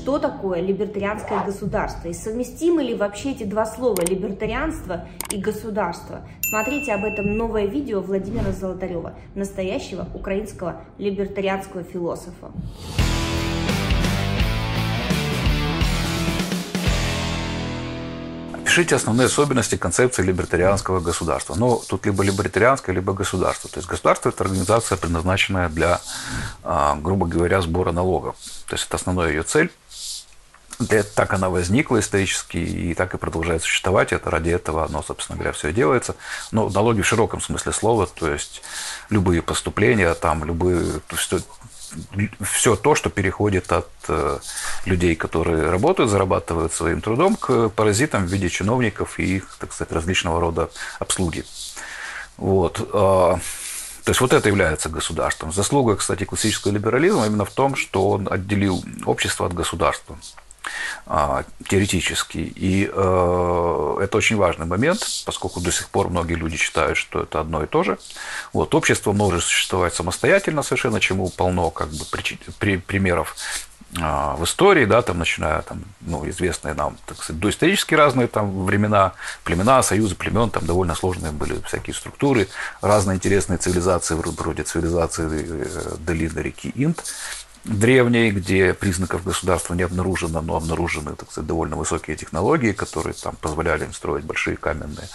что такое либертарианское государство и совместимы ли вообще эти два слова либертарианство и государство. Смотрите об этом новое видео Владимира Золотарева, настоящего украинского либертарианского философа. Пишите основные особенности концепции либертарианского государства. Но тут либо либертарианское, либо государство. То есть государство – это организация, предназначенная для, а, грубо говоря, сбора налогов. То есть это основная ее цель. Так она возникла исторически и так и продолжает существовать. Это ради этого оно, собственно говоря, все и делается. Но налоги в широком смысле слова, то есть любые поступления, там, любые, то есть все то, что переходит от э, людей, которые работают, зарабатывают своим трудом, к паразитам в виде чиновников и их, так сказать, различного рода обслуги. Вот. А, то есть вот это является государством. Заслуга, кстати, классического либерализма именно в том, что он отделил общество от государства. А, теоретически. И э, это очень важный момент, поскольку до сих пор многие люди считают, что это одно и то же. Вот, общество может существовать самостоятельно совершенно, чему полно как бы, при, при, примеров а, в истории, да, там, начиная, там, ну, известные нам, так сказать, доисторические разные там времена, племена, союзы племен, там довольно сложные были всякие структуры, разные интересные цивилизации, вроде цивилизации э, долины реки Инд, древней, где признаков государства не обнаружено, но обнаружены, так сказать, довольно высокие технологии, которые там позволяли им строить большие каменные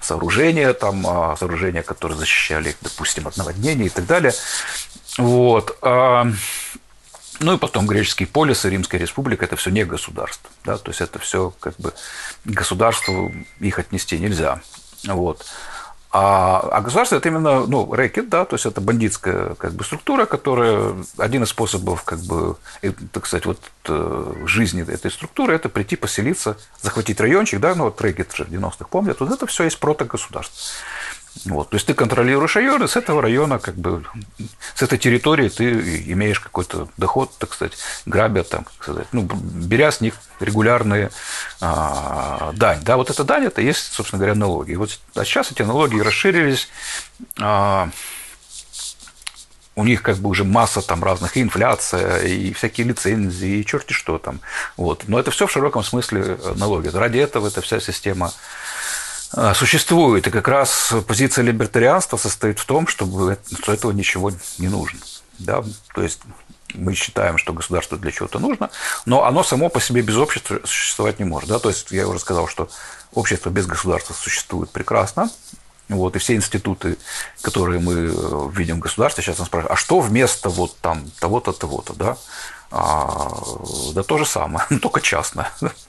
сооружения, там, а, сооружения, которые защищали их, допустим, от наводнений и так далее. Вот. А, ну и потом греческие полисы, Римская республика – это все не государство. Да? То есть это все как бы государству их отнести нельзя. Вот. А, а государство это именно, ну, рэкет, да, то есть это бандитская как бы структура, которая один из способов, как бы, так сказать, вот э, жизни этой структуры это прийти поселиться, захватить райончик, да, ну вот рэкет же в 90-х помнят, вот это все есть протогосударство. Вот, то есть ты контролируешь район, и с этого района, как бы, с этой территории ты имеешь какой-то доход, так сказать, грабя, там, как сказать, ну, беря с них регулярные а, дань. Да, вот эта дань, это есть, собственно говоря, налоги. Вот а сейчас эти налоги расширились, а, у них как бы уже масса там разных, и инфляция, и всякие лицензии, и черти что там. Вот. Но это все в широком смысле налоги. Ради этого эта вся система существует. И как раз позиция либертарианства состоит в том, чтобы, что этого ничего не нужно. Да? То есть мы считаем, что государство для чего-то нужно, но оно само по себе без общества существовать не может. Да? То есть я уже сказал, что общество без государства существует прекрасно, вот, и все институты, которые мы э, видим в государстве, сейчас нас спрашивают, а что вместо вот там того-то, того-то, да? А, да то же самое, только частно.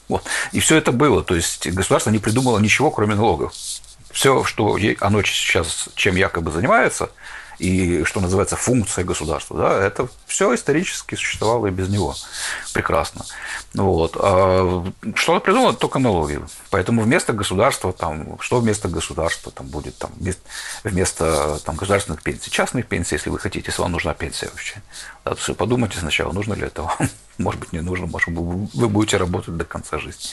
Вот. И все это было. То есть государство не придумало ничего, кроме налогов. Все, что оно сейчас чем якобы занимается, и что называется функция государства, да, это все исторически существовало и без него прекрасно. Вот. А что придумано? Только налоги. Поэтому вместо государства, там, что вместо государства там будет там, вместо там, государственных пенсий? Частных пенсий, если вы хотите, если вам нужна пенсия вообще. Да, то подумайте сначала, нужно ли это вам. Может быть, не нужно, может, вы будете работать до конца жизни.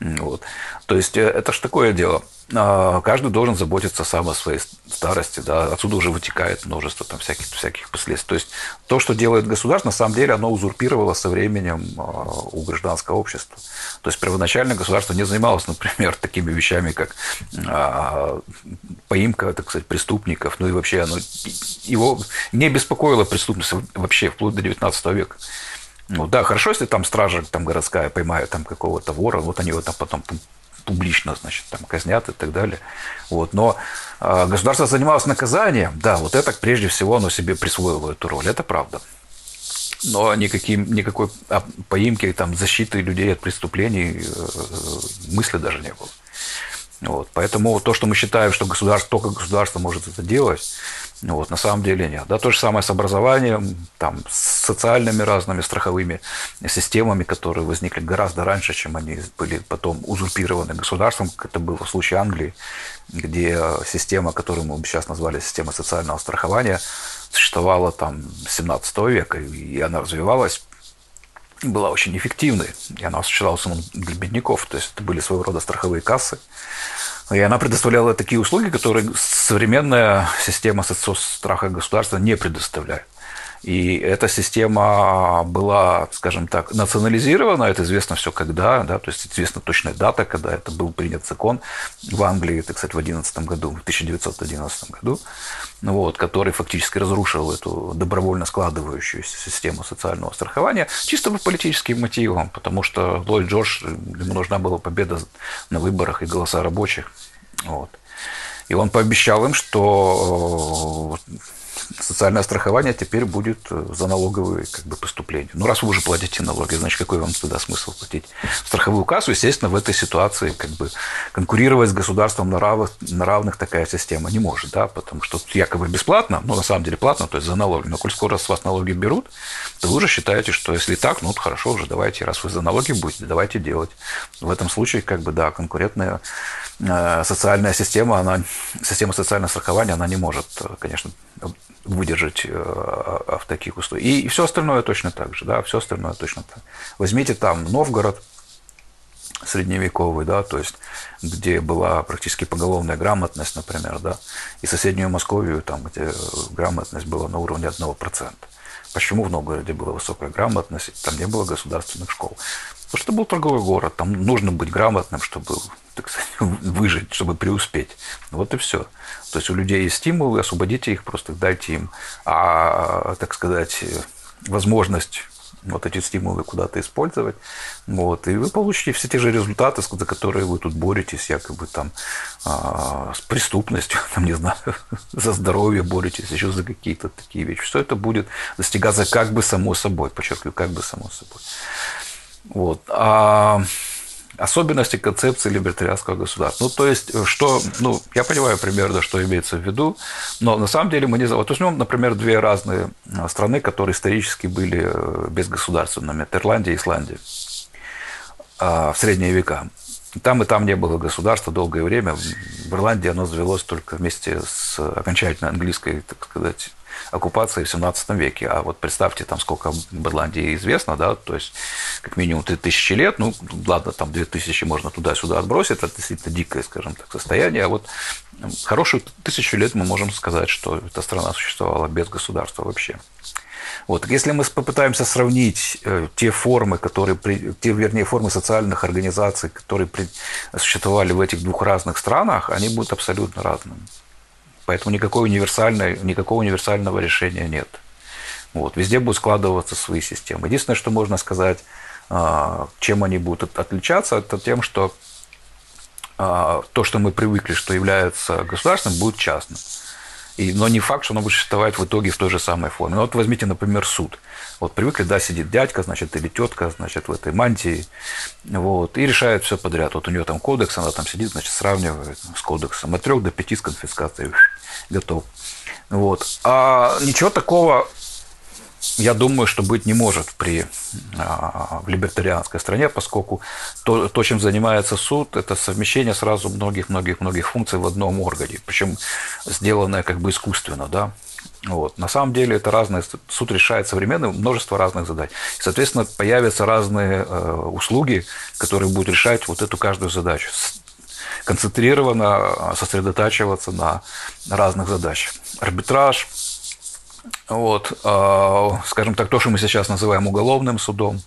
Вот. То есть э, это же такое дело. А, каждый должен заботиться сам о своей старости, да, отсюда уже вытекает множество там всяких, всяких последствий. То есть то, что делает государство, на самом деле оно узурпировало со временем а, у гражданского общества. То есть первоначально государство не занималось, например, такими вещами, как а, поимка, так сказать, преступников, ну и вообще оно его не беспокоило преступность вообще вплоть до 19 века. Ну да, хорошо, если там стража там городская поймает там какого-то вора, вот они его там потом публично, значит, там казнят и так далее. Вот. Но а, государство занималось наказанием, да, вот это прежде всего оно себе присвоило эту роль, это правда. Но никаким, никакой поимки, там, защиты людей от преступлений э, мысли даже не было. Вот. Поэтому то, что мы считаем, что государство, только государство может это делать, вот, на самом деле нет. Да, то же самое с образованием, там, с социальными разными страховыми системами, которые возникли гораздо раньше, чем они были потом узурпированы государством, как это было в случае Англии, где система, которую мы сейчас назвали система социального страхования, существовала там с 17 века, и она развивалась была очень эффективной, и она осуществлялась для бедняков, то есть это были своего рода страховые кассы, и она предоставляла такие услуги, которые современная система страха государства не предоставляет. И эта система была, скажем так, национализирована, это известно все когда, да, то есть известна точная дата, когда это был принят закон в Англии, это, кстати, в 11 году, в 1911 году, вот, который фактически разрушил эту добровольно складывающуюся систему социального страхования чисто по политическим мотивам, потому что Ллойд Джордж, ему нужна была победа на выборах и голоса рабочих. Вот. И он пообещал им, что социальное страхование теперь будет э, за налоговые как бы, поступления. Ну, раз вы уже платите налоги, значит, какой вам тогда смысл платить в страховую кассу? Естественно, в этой ситуации как бы конкурировать с государством на равных, на равных такая система не может, да, потому что якобы бесплатно, но на самом деле платно, то есть за налоги. Но коль скоро с вас налоги берут, то вы уже считаете, что если так, ну, хорошо уже, давайте, раз вы за налоги будете, давайте делать. В этом случае, как бы, да, конкурентная э, социальная система, она, система социального страхования, она не может, э, конечно, выдержать э, в таких условиях. И, все остальное точно так же, да, все остальное точно так. Возьмите там Новгород средневековый, да, то есть где была практически поголовная грамотность, например, да, и соседнюю Московию, там, где грамотность была на уровне 1%. Почему в Новгороде была высокая грамотность, там не было государственных школ? Потому что был торговый город, там нужно быть грамотным, чтобы так сказать, выжить, чтобы преуспеть. Вот и все. То есть у людей есть стимулы, освободите их, просто дайте им, а, так сказать, возможность вот эти стимулы куда-то использовать. Вот, и вы получите все те же результаты, за которые вы тут боретесь, якобы там а, с преступностью, там, не знаю, за здоровье боретесь, еще за какие-то такие вещи. Все это будет достигаться как бы само собой, подчеркиваю, как бы само собой. Вот. А особенности концепции либертарианского государства. Ну, то есть, что, ну, я понимаю примерно, что имеется в виду, но на самом деле мы не знаем. Вот возьмем, например, две разные а, страны, которые исторически были э, безгосударственными. Ирландия и Исландия а, в средние века. Там и там не было государства долгое время. В Ирландии оно завелось только вместе с окончательно английской, так сказать, оккупации в 17 веке. А вот представьте, там сколько в Ирландии известно, да, то есть как минимум 3000 лет, ну, ладно, там 2000 можно туда-сюда отбросить, это действительно дикое, скажем так, состояние, а вот хорошую тысячу лет мы можем сказать, что эта страна существовала без государства вообще. Вот. Если мы попытаемся сравнить э, те формы, которые, те, вернее, формы социальных организаций, которые существовали в этих двух разных странах, они будут абсолютно разными. Поэтому никакой универсальной, никакого универсального решения нет. Вот. Везде будут складываться свои системы. Единственное, что можно сказать, а, чем они будут отличаться, это тем, что а, то, что мы привыкли, что является государственным, будет частным. И, но не факт, что оно будет существовать в итоге в той же самой форме. Ну, вот возьмите, например, суд. Вот привыкли, да, сидит дядька, значит, или тетка, значит, в этой мантии, вот, и решает все подряд. Вот у нее там кодекс, она там сидит, значит, сравнивает с кодексом. От трех до пяти с конфискацией готов. Вот. А ничего такого, я думаю, что быть не может при, а, в либертарианской стране, поскольку то, то, чем занимается суд, это совмещение сразу многих-многих-многих функций в одном органе, причем сделанное как бы искусственно, да. Вот. На самом деле это разные, суд решает современное множество разных задач. Соответственно, появятся разные э, услуги, которые будут решать вот эту каждую задачу концентрированно а, сосредотачиваться на разных задачах. Арбитраж, вот, а, скажем так, то, что мы сейчас называем уголовным судом,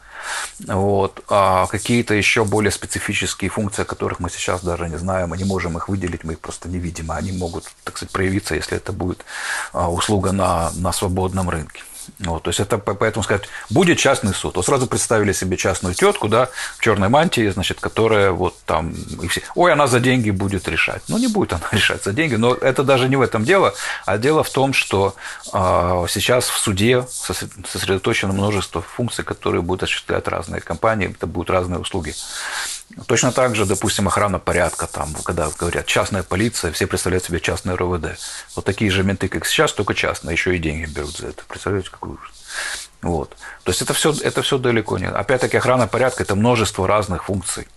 вот, а какие-то еще более специфические функции, о которых мы сейчас даже не знаем, мы не можем их выделить, мы их просто не видим, а они могут, так сказать, проявиться, если это будет услуга на, на свободном рынке. Вот, то есть это поэтому сказать, будет частный суд. Вот сразу представили себе частную тетку, да, в черной мантии, значит, которая вот там, и все, ой, она за деньги будет решать. Ну, не будет она решать за деньги, но это даже не в этом дело, а дело в том, что э, сейчас в суде сосредоточено множество функций, которые будут осуществлять разные компании, это будут разные услуги. Точно так же, допустим, охрана порядка, там, когда говорят частная полиция, все представляют себе частное РОВД. Вот такие же менты, как сейчас, только частные, еще и деньги берут за это. Представляете, какой ужас. Вот. То есть это все, это все далеко не. Опять-таки, охрана порядка – это множество разных функций.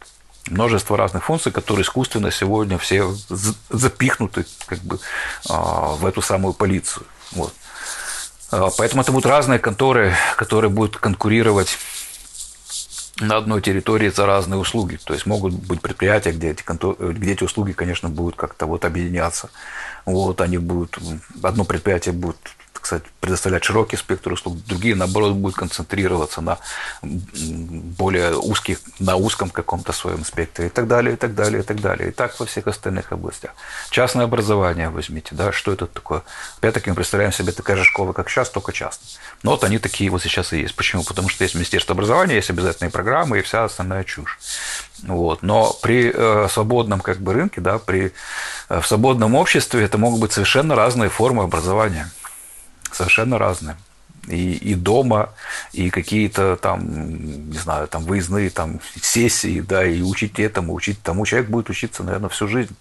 Множество разных функций, которые искусственно сегодня все запихнуты как бы, а, в эту самую полицию. Вот. А, поэтому это будут разные конторы, которые будут конкурировать на одной территории за разные услуги. То есть могут быть предприятия, где эти, где эти услуги, конечно, будут как-то вот объединяться. Вот они будут, одно предприятие будет сказать, предоставлять широкий спектр услуг, другие, наоборот, будут концентрироваться на более узких, на узком каком-то своем спектре и так далее, и так далее, и так далее. И так во всех остальных областях. Частное образование возьмите, да, что это такое? Опять-таки мы представляем себе такая же школа, как сейчас, только частная. Но вот они такие вот сейчас и есть. Почему? Потому что есть Министерство образования, есть обязательные программы и вся остальная чушь. Вот. Но при э, свободном как бы, рынке, да, при, э, в свободном обществе это могут быть совершенно разные формы образования. Совершенно разные. И, и дома, и какие-то там, не знаю, там выездные там, сессии, да, и учить этому, учить тому. Человек будет учиться, наверное, всю жизнь.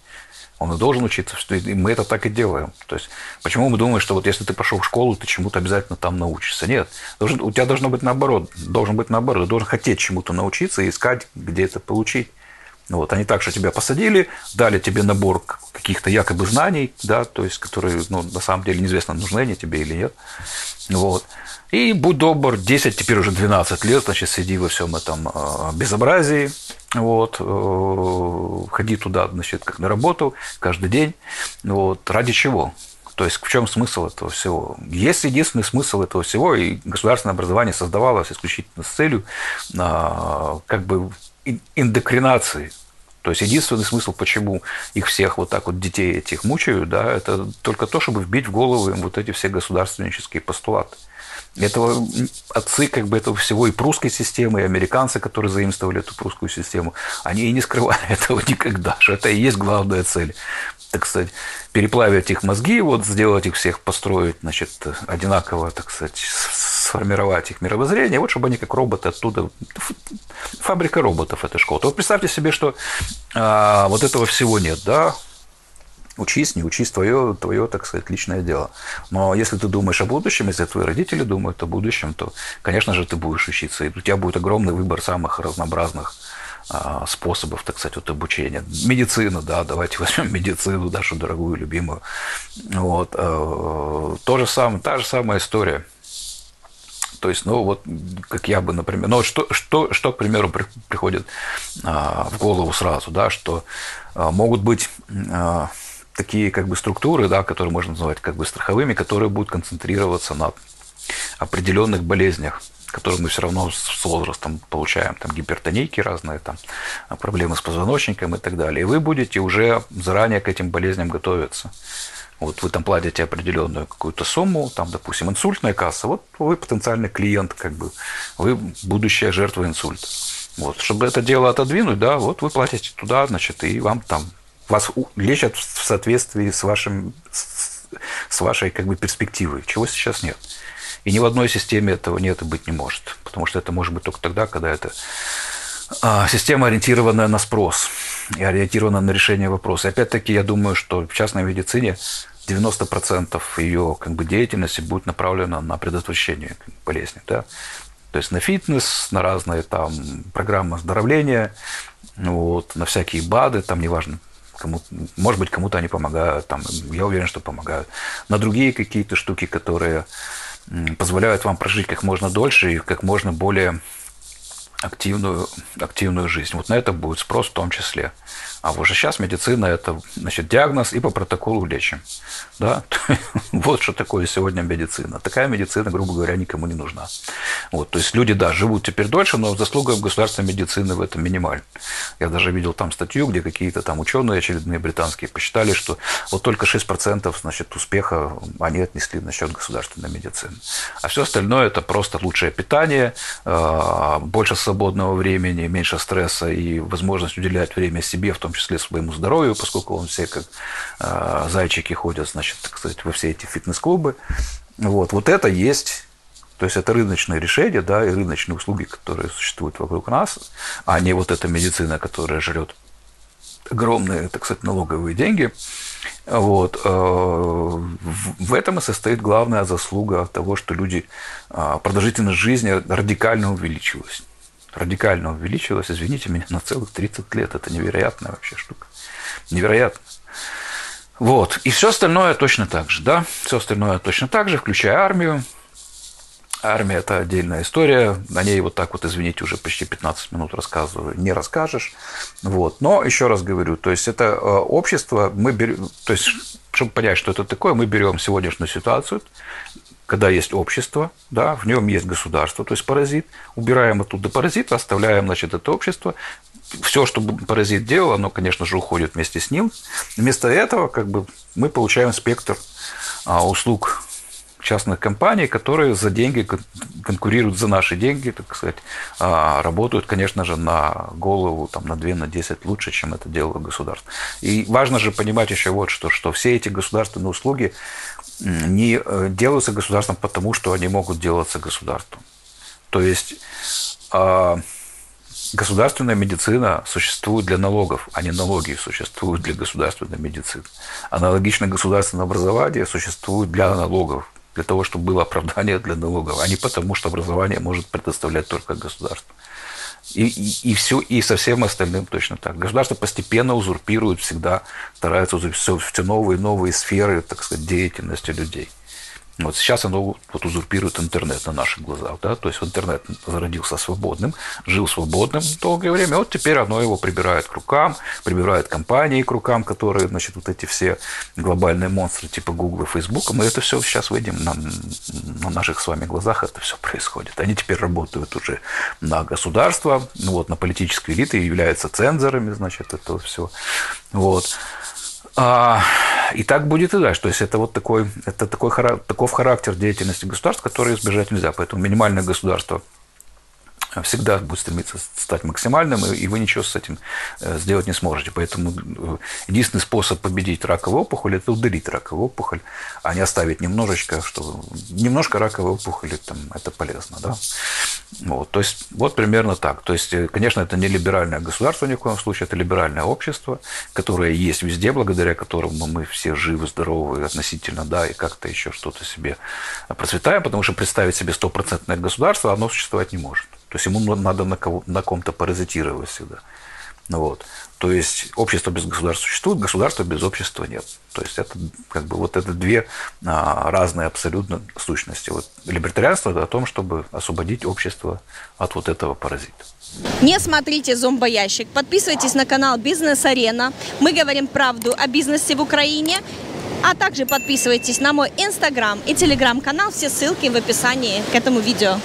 Он и должен учиться, что и мы это так и делаем. То есть, почему мы думаем, что вот если ты пошел в школу, ты чему-то обязательно там научишься? Нет. Должен, у тебя должно быть наоборот. Должен быть наоборот. Ты должен хотеть чему-то научиться и искать, где это получить. Вот, а не так, что тебя посадили, дали тебе набор каких-то якобы знаний, да, то есть, которые, ну, на самом деле неизвестно, нужны они тебе или нет. Вот. И будь добр, 10, теперь уже 12 лет, значит, сиди во всем этом э, безобразии, вот, э, ходи туда, значит, как на работу каждый день, вот, ради чего? То есть в чем смысл этого всего? Есть единственный смысл этого всего, и государственное образование создавалось исключительно с целью а, как бы индокринации. То есть единственный смысл, почему их всех вот так вот детей этих мучают, да, это только то, чтобы вбить в голову им вот эти все государственнические постулаты. Этого отцы как бы этого всего и прусской системы, и американцы, которые заимствовали эту прусскую систему, они и не скрывали этого никогда, что это и есть главная цель так сказать, переплавить их мозги, вот сделать их всех, построить, значит, одинаково, так сказать, сформировать их мировоззрение, вот чтобы они как роботы оттуда, фабрика роботов эта школа. То вот представьте себе, что а, вот этого всего нет, да, Учись, не учись, твое, твое, так сказать, личное дело. Но если ты думаешь о будущем, если твои родители думают о будущем, то, конечно же, ты будешь учиться. И у тебя будет огромный выбор самых разнообразных а, способов, так сказать, вот обучения. Медицина, да, давайте возьмем медицину, нашу дорогую, любимую. Вот. Э, то же самое, та же самая история. То есть, ну вот, как я бы, например, ну что, что, что к примеру, приходит а, в голову сразу, да, что а, могут быть такие как бы структуры, да, которые можно назвать как бы страховыми, которые будут концентрироваться на определенных болезнях, которые мы все равно с возрастом получаем, там гипертонейки разные, там проблемы с позвоночником и так далее. И вы будете уже заранее к этим болезням готовиться. Вот вы там платите определенную какую-то сумму, там, допустим, инсультная касса, вот вы потенциальный клиент, как бы, вы будущая жертва инсульта. Вот, чтобы это дело отодвинуть, да, вот вы платите туда, значит, и вам там вас лечат в соответствии с, вашим, с вашей как бы, перспективой, чего сейчас нет. И ни в одной системе этого нет и быть не может. Потому что это может быть только тогда, когда это система, ориентированная на спрос и ориентирована на решение вопроса. И опять-таки, я думаю, что в частной медицине 90% ее как бы, деятельности будет направлена на предотвращение болезни. Да? То есть на фитнес, на разные там программы оздоровления, вот, на всякие БАДы, там неважно, Кому, может быть, кому-то они помогают, там, я уверен, что помогают. На другие какие-то штуки, которые позволяют вам прожить как можно дольше и как можно более активную, активную жизнь. Вот на это будет спрос в том числе. А уже сейчас медицина – это значит, диагноз и по протоколу лечим. Да? вот что такое сегодня медицина. Такая медицина, грубо говоря, никому не нужна. Вот, то есть люди, да, живут теперь дольше, но заслуга государственной медицины в этом минимальна. Я даже видел там статью, где какие-то там ученые очередные британские посчитали, что вот только 6% значит, успеха они отнесли на счет государственной медицины. А все остальное – это просто лучшее питание, а, больше свободного времени, меньше стресса и возможность уделять время себе, в том числе своему здоровью, поскольку он все как э, зайчики ходят, значит, так сказать, во все эти фитнес-клубы. Вот, вот это есть то есть это рыночные решения, да, и рыночные услуги, которые существуют вокруг нас, а не вот эта медицина, которая жрет огромные, так сказать, налоговые деньги. Вот. Э, в этом и состоит главная заслуга того, что люди, э, продолжительность жизни радикально увеличилась радикально увеличилось, извините меня, на целых 30 лет. Это невероятная вообще штука. Невероятно. Вот. И все остальное точно так же, да? Все остальное точно так же, включая армию. Армия – это отдельная история. На ней вот так вот, извините, уже почти 15 минут рассказываю, не расскажешь. Вот. Но еще раз говорю, то есть это э, общество, мы берем, то есть чтобы понять, что это такое, мы берем сегодняшнюю ситуацию, когда есть общество, да, в нем есть государство, то есть паразит, убираем оттуда паразита, оставляем, значит, это общество, все, что паразит делал, оно, конечно же, уходит вместе с ним. Вместо этого как бы, мы получаем спектр а, услуг частных компаний, которые за деньги конкурируют за наши деньги, так сказать, а, работают, конечно же, на голову, там, на 2, на 10 лучше, чем это делало государство. И важно же понимать еще вот что, что все эти государственные услуги не э, делаются государством потому, что они могут делаться государством. То есть а, государственная медицина существует для налогов, а не налоги существуют для государственной медицины. Аналогично государственное образование существует для налогов, для того, чтобы было оправдание для налогов, а не потому, что образование может предоставлять только государство. И, и, все, и со всем остальным точно так. Государство постепенно узурпирует всегда, старается все, все новые и новые сферы, так сказать, деятельности людей. Вот сейчас оно вот узурпирует интернет на наших глазах. Да? То есть интернет зародился свободным, жил свободным долгое время. Вот теперь оно его прибирает к рукам, прибирает компании к рукам, которые, значит, вот эти все глобальные монстры типа Google и Facebook. Мы это все сейчас видим на, на наших с вами глазах, это все происходит. Они теперь работают уже на государство, вот, на политические элиты, являются цензорами, значит, этого все. Вот. А, и так будет и дальше. То есть это вот такой, это такой, таков характер деятельности государства, который избежать нельзя. Поэтому минимальное государство всегда будет стремиться стать максимальным, и вы ничего с этим э, сделать не сможете. Поэтому э, единственный способ победить раковую опухоль – это удалить раковую опухоль, а не оставить немножечко, что немножко раковой опухоли там, это полезно. Да? Вот, то есть вот примерно так. То есть, э, конечно, это не либеральное государство ни в коем случае, это либеральное общество, которое есть везде, благодаря которому мы все живы, здоровы относительно, да, и как-то еще что-то себе процветаем, потому что представить себе стопроцентное государство, оно существовать не может. То есть ему надо на, кого, на ком-то паразитировать всегда. Ну, вот. То есть общество без государства существует, государства без общества нет. То есть это как бы вот это две а, разные абсолютно сущности. Вот либертарианство это о том, чтобы освободить общество от вот этого паразита. Не смотрите зомбоящик, подписывайтесь на канал Бизнес Арена. Мы говорим правду о бизнесе в Украине. А также подписывайтесь на мой инстаграм и телеграм-канал. Все ссылки в описании к этому видео.